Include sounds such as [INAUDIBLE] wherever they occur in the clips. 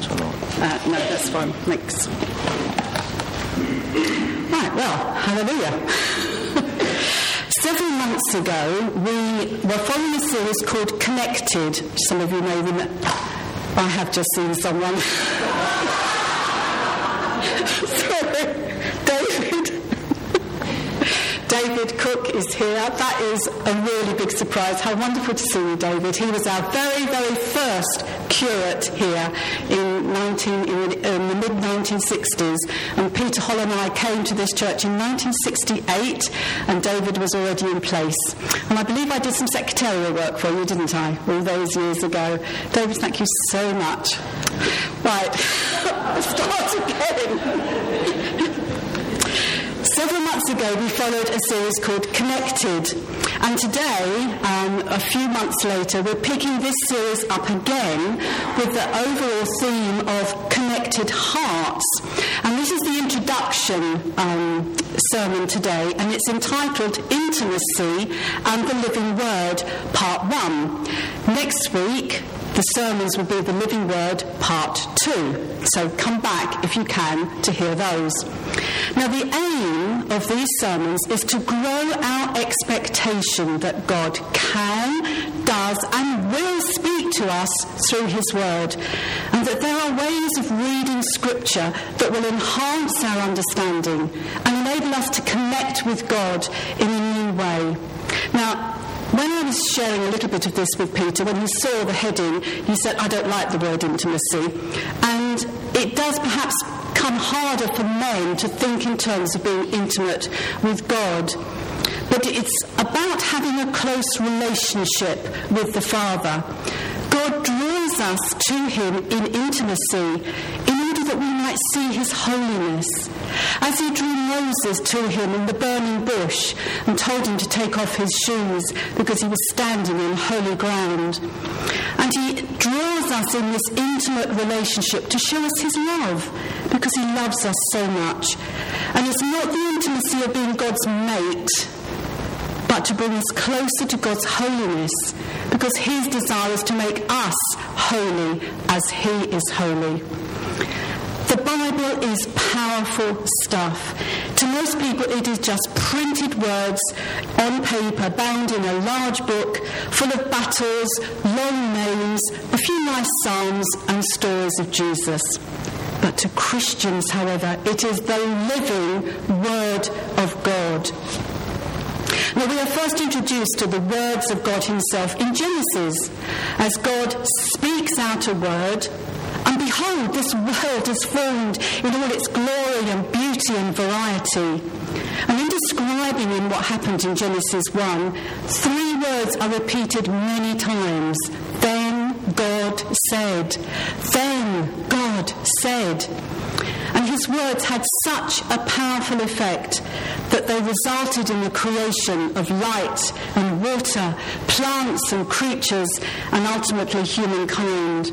that or not? Uh, no, that's fine. Thanks. Right, well, hallelujah. [LAUGHS] Several months ago, we were following a series called Connected. Some of you may them. I have just seen someone. [LAUGHS] Sorry. David Cook is here. That is a really big surprise. How wonderful to see you, David. He was our very, very first curate here in, 19, in, the mid 1960s. And Peter Hall and I came to this church in 1968, and David was already in place. And I believe I did some secretarial work for you, didn't I, all those years ago? David, thank you so much. Right, [LAUGHS] start again. Ago, we followed a series called Connected. And today, um, a few months later, we're picking this series up again with the overall theme of connected hearts. And this is the introduction um, sermon today, and it's entitled Intimacy and the Living Word, Part 1. Next week, the sermons will be the Living Word Part 2. So come back if you can to hear those. Now, the aim of these sermons is to grow our expectation that God can, does, and will speak to us through His Word, and that there are ways of reading Scripture that will enhance our understanding and enable us to connect with God in a new way. Now, when I was sharing a little bit of this with Peter, when he saw the heading, he said, I don't like the word intimacy. And it does perhaps come harder for men to think in terms of being intimate with God. But it's about having a close relationship with the Father. God draws us to Him in intimacy in order that we might see His holiness. As He drew Moses to Him in the burning bush and told him to take off his shoes because he was standing on holy ground. And He us in this intimate relationship to show us His love because He loves us so much. And it's not the intimacy of being God's mate but to bring us closer to God's holiness, because His desire is to make us holy as He is holy. The Bible is powerful stuff. To most people, it is just printed words on paper, bound in a large book, full of battles, long names, a few nice psalms, and stories of Jesus. But to Christians, however, it is the living Word of God. Now, we are first introduced to the words of God Himself in Genesis, as God speaks out a word, and behold, this world is formed in all its glory and beauty and variety. And in describing in what happened in Genesis 1, three words are repeated many times. Then God said. Then God said. And his words had such a powerful effect that they resulted in the creation of light and water, plants and creatures, and ultimately humankind.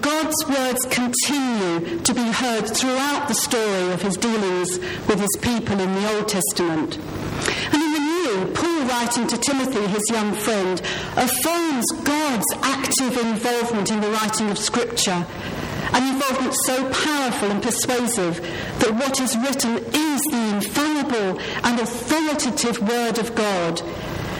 God's words continue to be heard throughout the story of his dealings with his people in the Old Testament. And in the New, Paul, writing to Timothy, his young friend, affirms God's active involvement in the writing of Scripture an involvement so powerful and persuasive that what is written is the infallible and authoritative Word of God.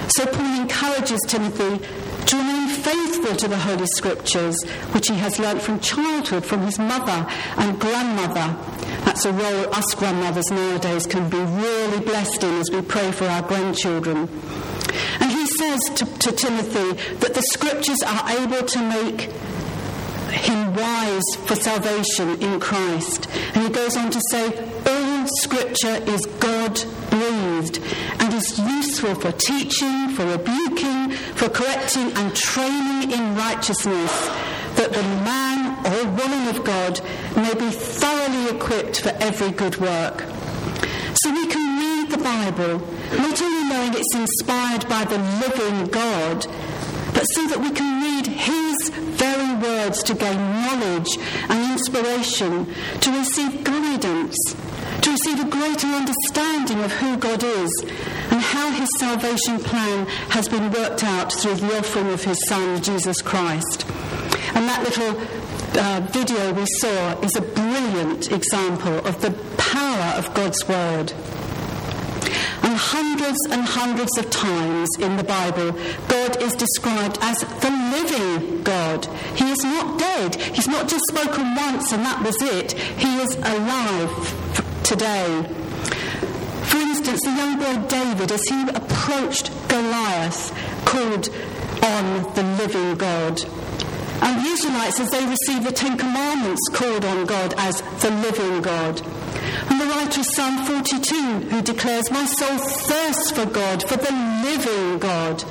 So Paul encourages Timothy to remain faithful to the Holy Scriptures, which he has learnt from childhood from his mother and grandmother. That's a role us grandmothers nowadays can be really blessed in as we pray for our grandchildren. And he says to, to Timothy that the Scriptures are able to make him wise for salvation in Christ. And he goes on to say, all scripture is God breathed and is useful for teaching, for rebuking, for correcting and training in righteousness, that the man or woman of God may be thoroughly equipped for every good work. So we can read the Bible, not only knowing it's inspired by the living God, but so that we can read His very words to gain knowledge and inspiration, to receive guidance, to receive a greater understanding of who God is how His salvation plan has been worked out through the offering of His Son, Jesus Christ. And that little uh, video we saw is a brilliant example of the power of God's Word. And hundreds and hundreds of times in the Bible, God is described as the living God. He is not dead. He's not just spoken once and that was it. He is alive today. For instance, the young boy David, as he approached Goliath, called on the living God. And the Israelites, as they received the Ten Commandments, called on God as the living God. And the writer of Psalm 42, who declares, My soul thirsts for God, for the living God.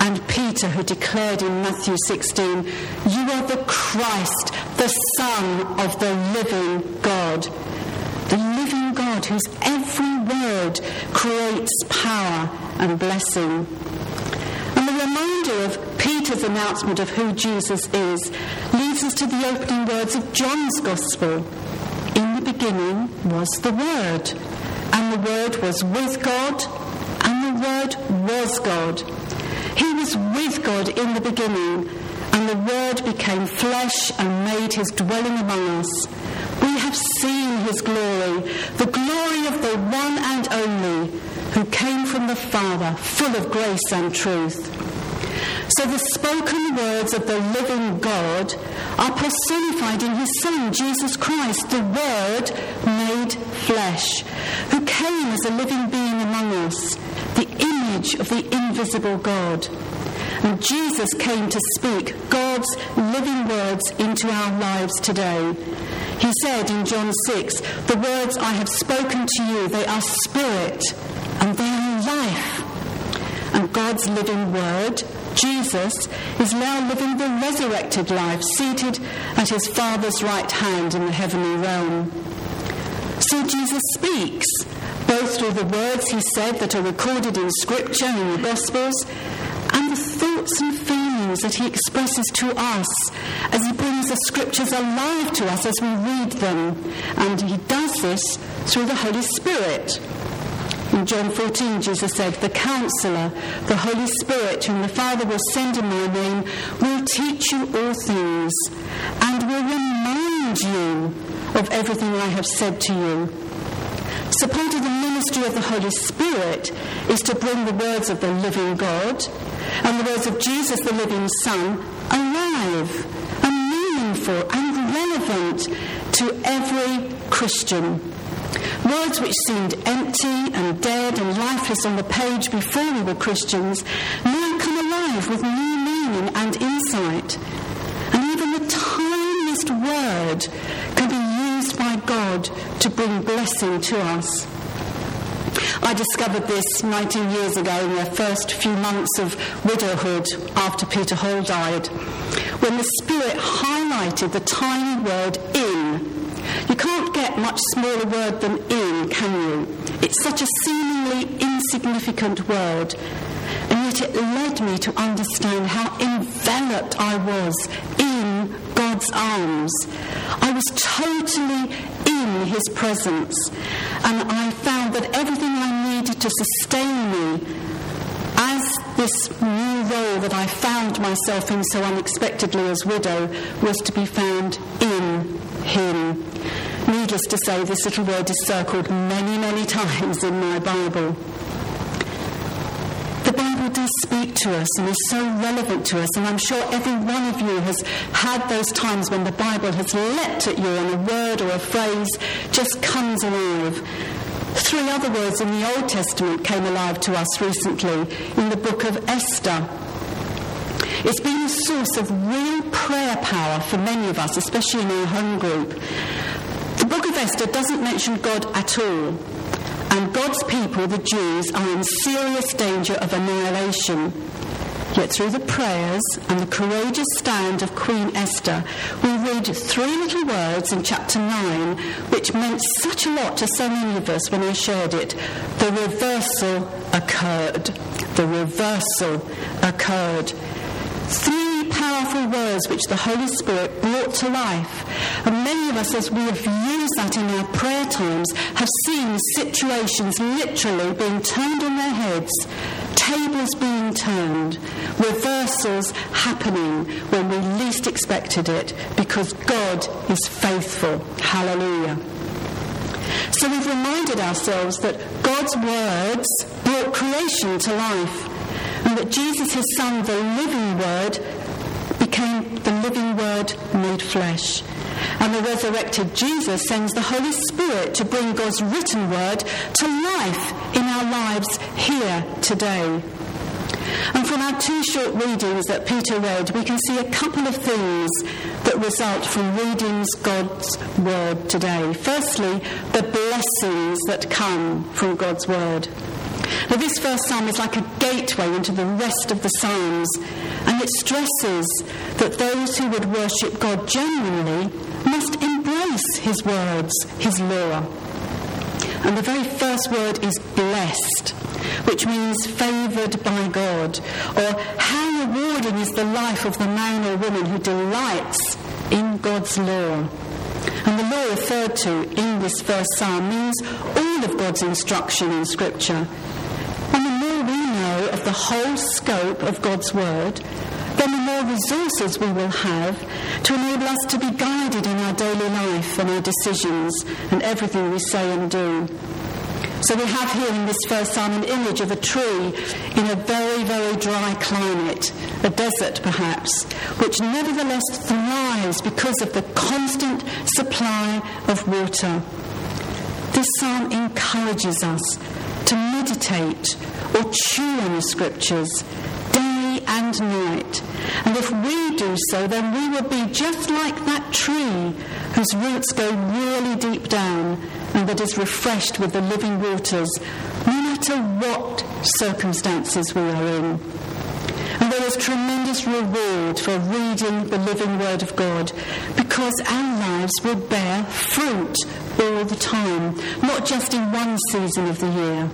And Peter, who declared in Matthew 16, You are the Christ, the Son of the living God. The living God whose every word creates power and blessing. And the reminder of Peter's announcement of who Jesus is leads us to the opening words of John's Gospel In the beginning was the Word, and the Word was with God, and the Word was God. He was with God in the beginning, and the Word became flesh and made his dwelling among us. We have seen his glory, the glory of the one and only, who came from the Father, full of grace and truth. So the spoken words of the living God are personified in his Son, Jesus Christ, the Word made flesh, who came as a living being among us, the image of the invisible God. And Jesus came to speak God's living words into our lives today. He said in John 6, The words I have spoken to you, they are spirit and they are life. And God's living word Jesus is now living the resurrected life, seated at his Father's right hand in the heavenly realm. So Jesus speaks, both through the words he said that are recorded in Scripture and in the Gospels, and the thoughts and feelings that he expresses to us as he brings the Scriptures alive to us as we read them. And he does this through the Holy Spirit. In John 14, Jesus said, The counselor, the Holy Spirit, whom the Father will send in my name, will teach you all things and will remind you of everything I have said to you. So part of the ministry of the Holy Spirit is to bring the words of the living God and the words of Jesus, the living Son, alive and meaningful and relevant to every Christian. Words which seemed empty and dead and lifeless on the page before we were Christians now come alive with new meaning and insight. And even the tiniest word can be used by God to bring blessing to us. I discovered this 19 years ago in the first few months of widowhood after Peter Hall died, when the Spirit highlighted the tiny word in you can't get much smaller word than in, can you? It's such a seemingly insignificant word. And yet it led me to understand how enveloped I was in God's arms. I was totally in His presence. And I found that everything I to sustain me as this new role that I found myself in so unexpectedly as widow was to be found in Him. Needless to say, this little word is circled many, many times in my Bible. The Bible does speak to us and is so relevant to us, and I'm sure every one of you has had those times when the Bible has leapt at you and a word or a phrase just comes alive. Three other words in the Old Testament came alive to us recently in the book of Esther. It's been a source of real prayer power for many of us, especially in our home group. The book of Esther doesn't mention God at all, and God's people, the Jews, are in serious danger of annihilation. Yet through the prayers and the courageous stand of Queen Esther, we read three little words in chapter 9 which meant such a lot to so many of us when I shared it. The reversal occurred. The reversal occurred. Three powerful words which the Holy Spirit brought to life. And many of us, as we have used that in our prayer times, have seen situations literally being turned on their heads, tables being turned, reversals happening when we least expected it because God is faithful. Hallelujah. So we've reminded ourselves that God's words brought creation to life and that Jesus, his son, the living word, became the living word made flesh. And the resurrected Jesus sends the Holy Spirit to bring God's written word to life in our lives here today. And from our two short readings that Peter read, we can see a couple of things that result from reading God's word today. Firstly, the blessings that come from God's word. Now, this first psalm is like a gateway into the rest of the psalms, and it stresses that those who would worship God genuinely must embrace his words, his law. And the very first word is blessed, which means favoured by God, or how rewarding is the life of the man or woman who delights in God's law. And the law referred to in this first psalm means all of God's instruction in Scripture, And the more we know of the whole scope of God's Word, then the more resources we will have to enable us to be guided in our daily life and our decisions and everything we say and do. So we have here in this first psalm an image of a tree in a very, very dry climate, a desert perhaps, which nevertheless thrives because of the constant supply of water. This psalm encourages us to meditate or chew on the scriptures day and night. And if we do so, then we will be just like that tree whose roots go really deep down and that is refreshed with the living waters, no matter what circumstances we are in. And there is tremendous reward for reading the living Word of God because our lives will bear fruit all the time, not just in one season of the year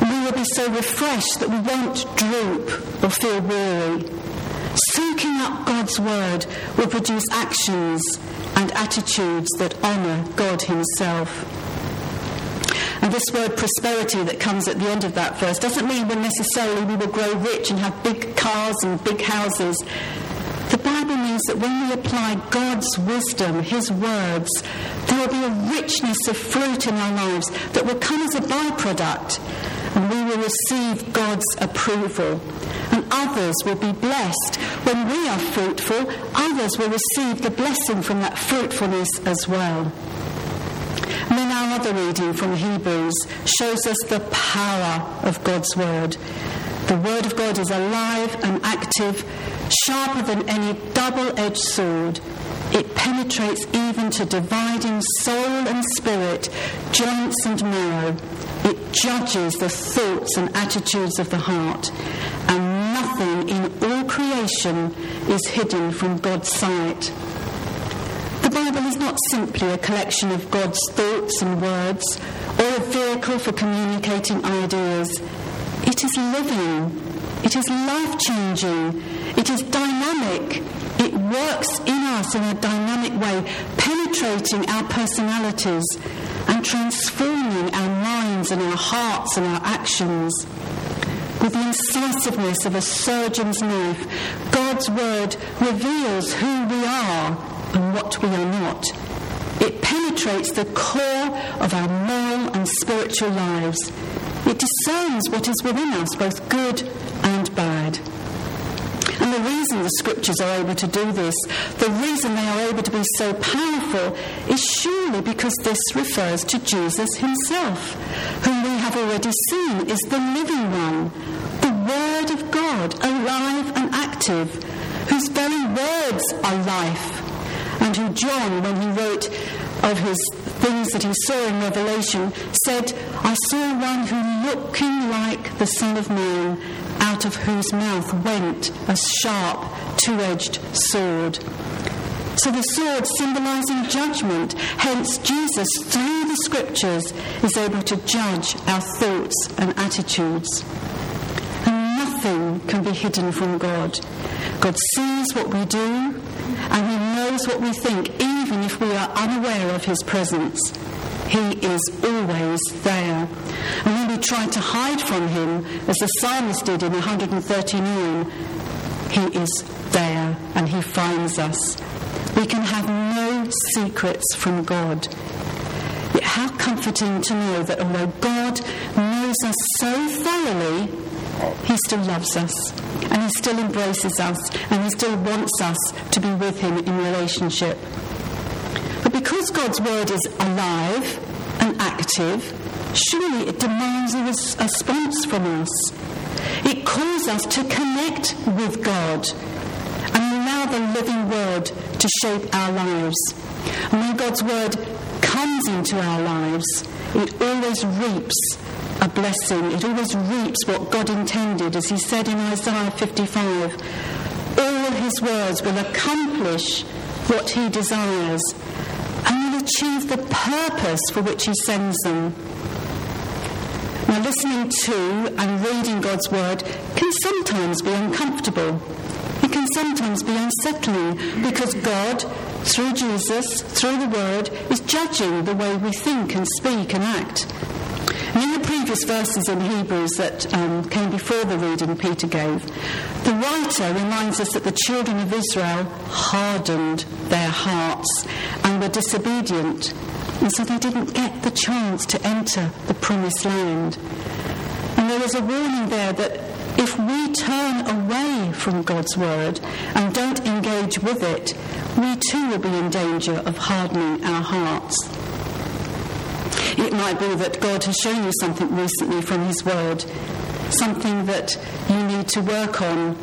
we will be so refreshed that we won't droop or feel weary. Soaking up God's word will produce actions and attitudes that honour God Himself. And this word prosperity that comes at the end of that verse doesn't mean that necessarily we will grow rich and have big cars and big houses. The Bible means that when we apply God's wisdom, His words, there will be a richness of fruit in our lives that will come as a byproduct and we will receive God's approval. And others will be blessed. When we are fruitful, others will receive the blessing from that fruitfulness as well. And then our other reading from Hebrews shows us the power of God's word. The word of God is alive and active, sharper than any double edged sword. It penetrates even to dividing soul and spirit, joints and marrow it judges the thoughts and attitudes of the heart, and nothing in all creation is hidden from God's sight. The Bible is not simply a collection of God's thoughts and words or a vehicle for communicating ideas. It is living, it is life changing, it is dynamic, it works in us in a dynamic way, penetrating our personalities and transforming our minds and our hearts and our actions. With the incisiveness of a surgeon's knife, God's word reveals who we are and what we are not. It penetrates the core of our moral and spiritual lives. It discerns what is within us, both good and bad. And the reason the scriptures are able to do this, the reason they are able to be so powerful, is surely because this refers to Jesus himself, whom we have already seen is the living one, the Word of God, alive and active, whose very words are life, and who John, when he wrote of his things that he saw in Revelation, said, I saw one who looking like the Son of Man out of whose mouth went a sharp, two edged sword. So the sword symbolizing judgment, hence Jesus, through the scriptures, is able to judge our thoughts and attitudes. And nothing can be hidden from God. God sees what we do, and He knows what we think, even if we are unaware of His presence. He is always there. And when we try to hide from him, as the psalmist did in 139, he is there and he finds us. We can have no secrets from God. Yet how comforting to know that although God knows us so thoroughly, he still loves us and he still embraces us and he still wants us to be with him in relationship. But because God's word is alive and active, surely it demands a response from us. It calls us to connect with God the living word to shape our lives. And when God's word comes into our lives, it always reaps a blessing. It always reaps what God intended, as he said in Isaiah 55. All his words will accomplish what he desires and will achieve the purpose for which he sends them. Now, listening to and reading God's word can sometimes be uncomfortable. Can sometimes be unsettling because God, through Jesus, through the word, is judging the way we think and speak and act. And in the previous verses in Hebrews that um, came before the reading Peter gave, the writer reminds us that the children of Israel hardened their hearts and were disobedient, and so they didn't get the chance to enter the promised land. And there is a warning there that if we turn away from God's word and don't engage with it, we too will be in danger of hardening our hearts. It might be that God has shown you something recently from His Word, something that you need to work on.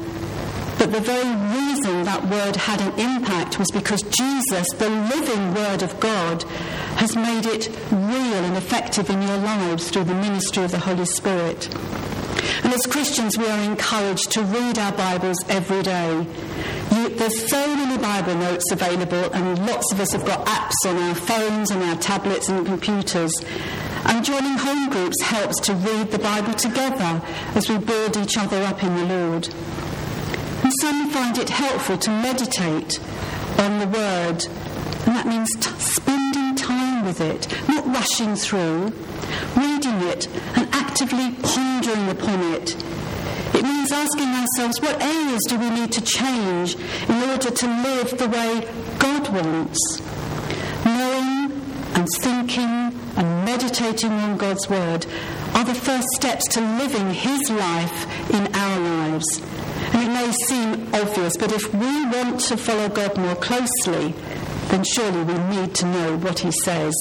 But the very reason that word had an impact was because Jesus, the living Word of God, has made it real and effective in your lives through the ministry of the Holy Spirit. And as Christians, we are encouraged to read our Bibles every day. You, there's so many Bible notes available, and lots of us have got apps on our phones and our tablets and computers. And joining home groups helps to read the Bible together as we build each other up in the Lord. And some find it helpful to meditate on the Word, and that means t- spending with it, not rushing through, reading it and actively pondering upon it. It means asking ourselves what areas do we need to change in order to live the way God wants. Knowing and thinking and meditating on God's Word are the first steps to living His life in our lives. And it may seem obvious, but if we want to follow God more closely, then surely we need to know what He says.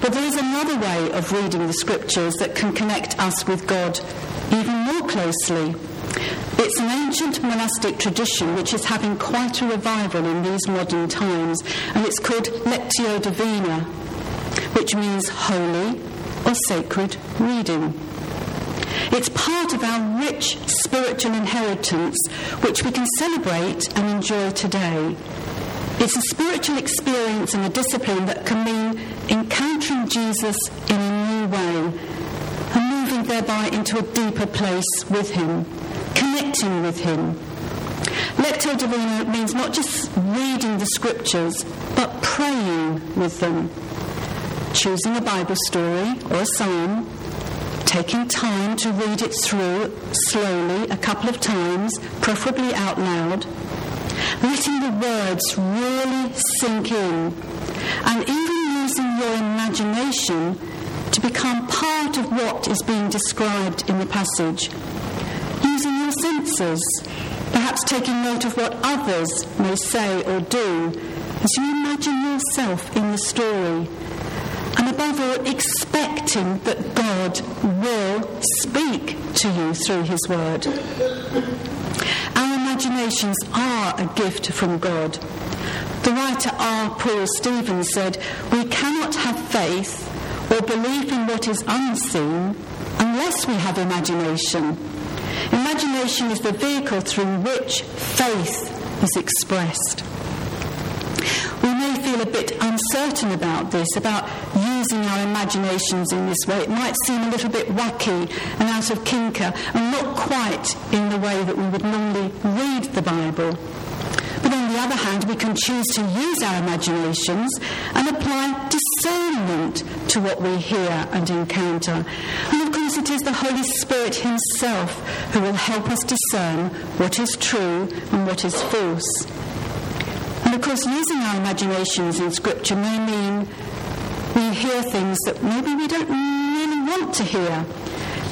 But there is another way of reading the scriptures that can connect us with God even more closely. It's an ancient monastic tradition which is having quite a revival in these modern times, and it's called Lectio Divina, which means holy or sacred reading. It's part of our rich spiritual inheritance which we can celebrate and enjoy today. It's a spiritual experience and a discipline that can mean encountering Jesus in a new way and moving thereby into a deeper place with Him, connecting with Him. Lectio Divina means not just reading the scriptures, but praying with them, choosing a Bible story or a psalm, taking time to read it through slowly a couple of times, preferably out loud letting the words really sink in, and even using your imagination to become part of what is being described in the passage. Using your senses, perhaps taking note of what others may say or do as you imagine yourself in the story. And above all, expecting that God will speak to you through His Word imaginations are a gift from God. The writer R. Paul Stevens said, We cannot have faith or believe in what is unseen unless we have imagination. Imagination is the vehicle through which faith is expressed. Feel a bit uncertain about this, about using our imaginations in this way. It might seem a little bit wacky and out of kinker and not quite in the way that we would normally read the Bible. But on the other hand, we can choose to use our imaginations and apply discernment to what we hear and encounter. And of course, it is the Holy Spirit Himself who will help us discern what is true and what is false. And of course, using our imaginations in Scripture may mean we hear things that maybe we don't really want to hear.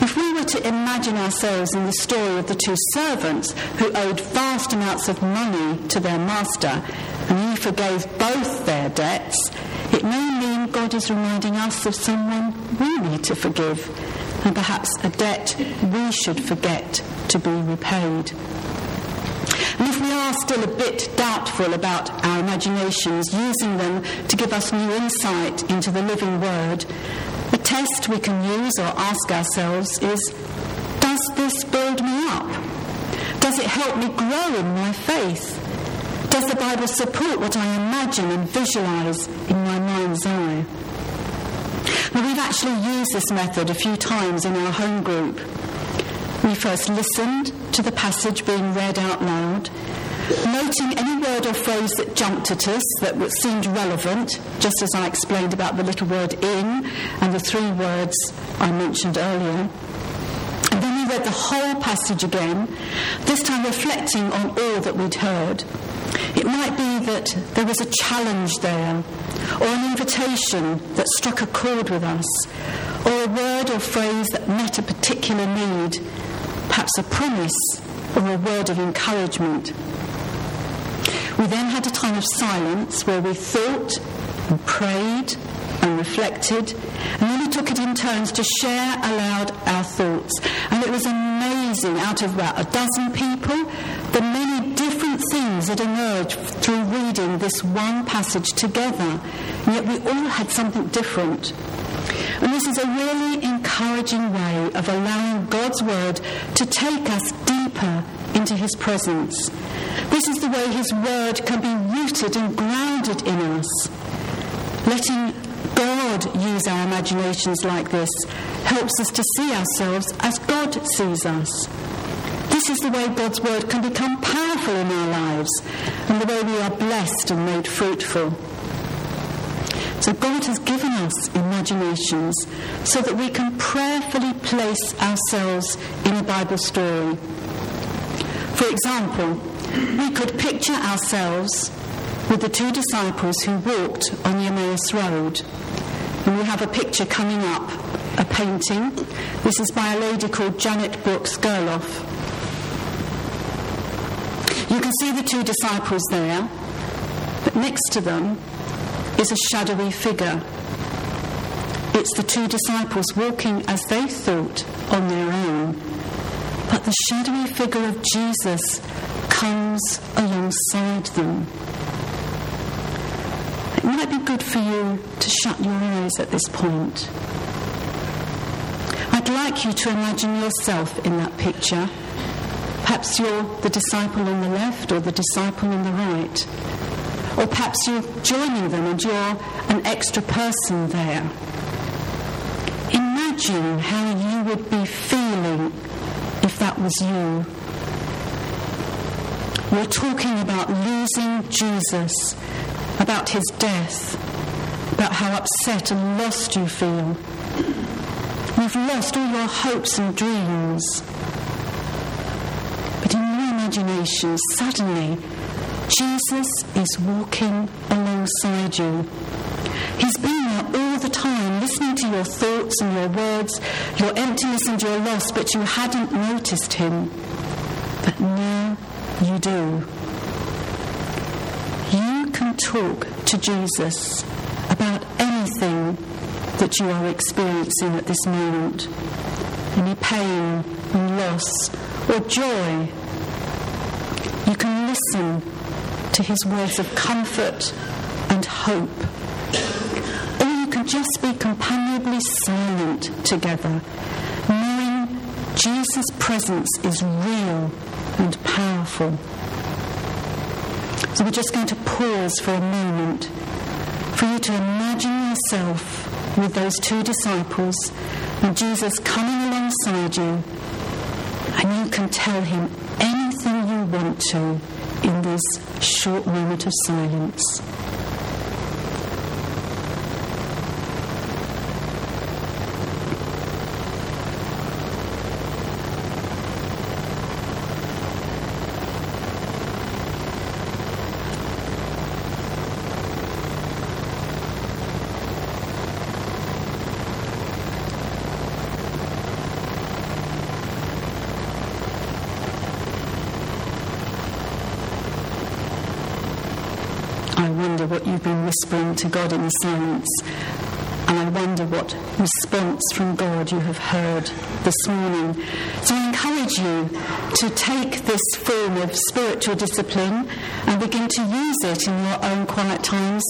If we were to imagine ourselves in the story of the two servants who owed vast amounts of money to their master and he forgave both their debts, it may mean God is reminding us of someone we need to forgive and perhaps a debt we should forget to be repaid. Are still a bit doubtful about our imaginations, using them to give us new insight into the living word, a test we can use or ask ourselves is Does this build me up? Does it help me grow in my faith? Does the Bible support what I imagine and visualize in my mind's eye? Now, we've actually used this method a few times in our home group. We first listened to the passage being read out loud, noting any word or phrase that jumped at us that seemed relevant, just as I explained about the little word in and the three words I mentioned earlier. And then we read the whole passage again, this time reflecting on all that we'd heard. It might be that there was a challenge there, or an invitation that struck a chord with us, or a word or phrase that met a particular need perhaps a promise or a word of encouragement. We then had a time of silence where we thought and prayed and reflected, and then we took it in turns to share aloud our thoughts. And it was amazing, out of about a dozen people, the many different things that emerged through reading this one passage together. And yet we all had something different. And this is a really encouraging way of allowing God's Word to take us deeper into His presence. This is the way His Word can be rooted and grounded in us. Letting God use our imaginations like this helps us to see ourselves as God sees us. This is the way God's Word can become powerful in our lives and the way we are blessed and made fruitful. So God has given us imaginations so that we can prayerfully place ourselves in a Bible story. For example, we could picture ourselves with the two disciples who walked on the Emmaus Road. And we have a picture coming up, a painting. This is by a lady called Janet Brooks Gerloff. You can see the two disciples there, but next to them is a shadowy figure. It's the two disciples walking as they thought on their own. But the shadowy figure of Jesus comes alongside them. It might be good for you to shut your eyes at this point. I'd like you to imagine yourself in that picture. Perhaps you're the disciple on the left or the disciple on the right. Or perhaps you're joining them and you're an extra person there. Imagine how you would be feeling that was you. You're talking about losing Jesus, about his death, about how upset and lost you feel. You've lost all your hopes and dreams. But in your imagination, suddenly Jesus is walking alongside you. He's been all the time, listening to your thoughts and your words, your emptiness and your loss, but you hadn't noticed him. But now you do. You can talk to Jesus about anything that you are experiencing at this moment any pain and loss or joy. You can listen to his words of comfort and hope. Just be companionably silent together, knowing Jesus' presence is real and powerful. So we're just going to pause for a moment for you to imagine yourself with those two disciples and Jesus coming alongside you, and you can tell him anything you want to in this short moment of silence. Wonder what you've been whispering to God in the silence. And I wonder what response from God you have heard this morning. So I encourage you to take this form of spiritual discipline and begin to use it in your own quiet times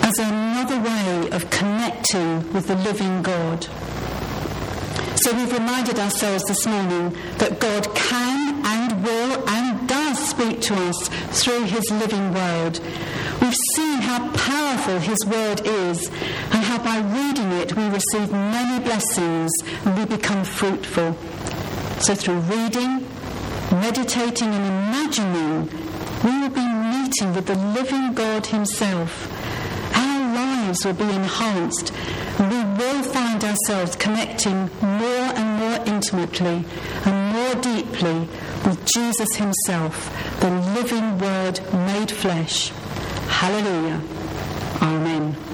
as another way of connecting with the living God. So we've reminded ourselves this morning that God can speak to us through his living word. We've seen how powerful his word is and how by reading it we receive many blessings and we become fruitful. So through reading, meditating and imagining, we will be meeting with the living God himself Our lives will be enhanced and we will find ourselves connecting more and more intimately and more deeply with Jesus himself, the living word made flesh. Hallelujah. Amen.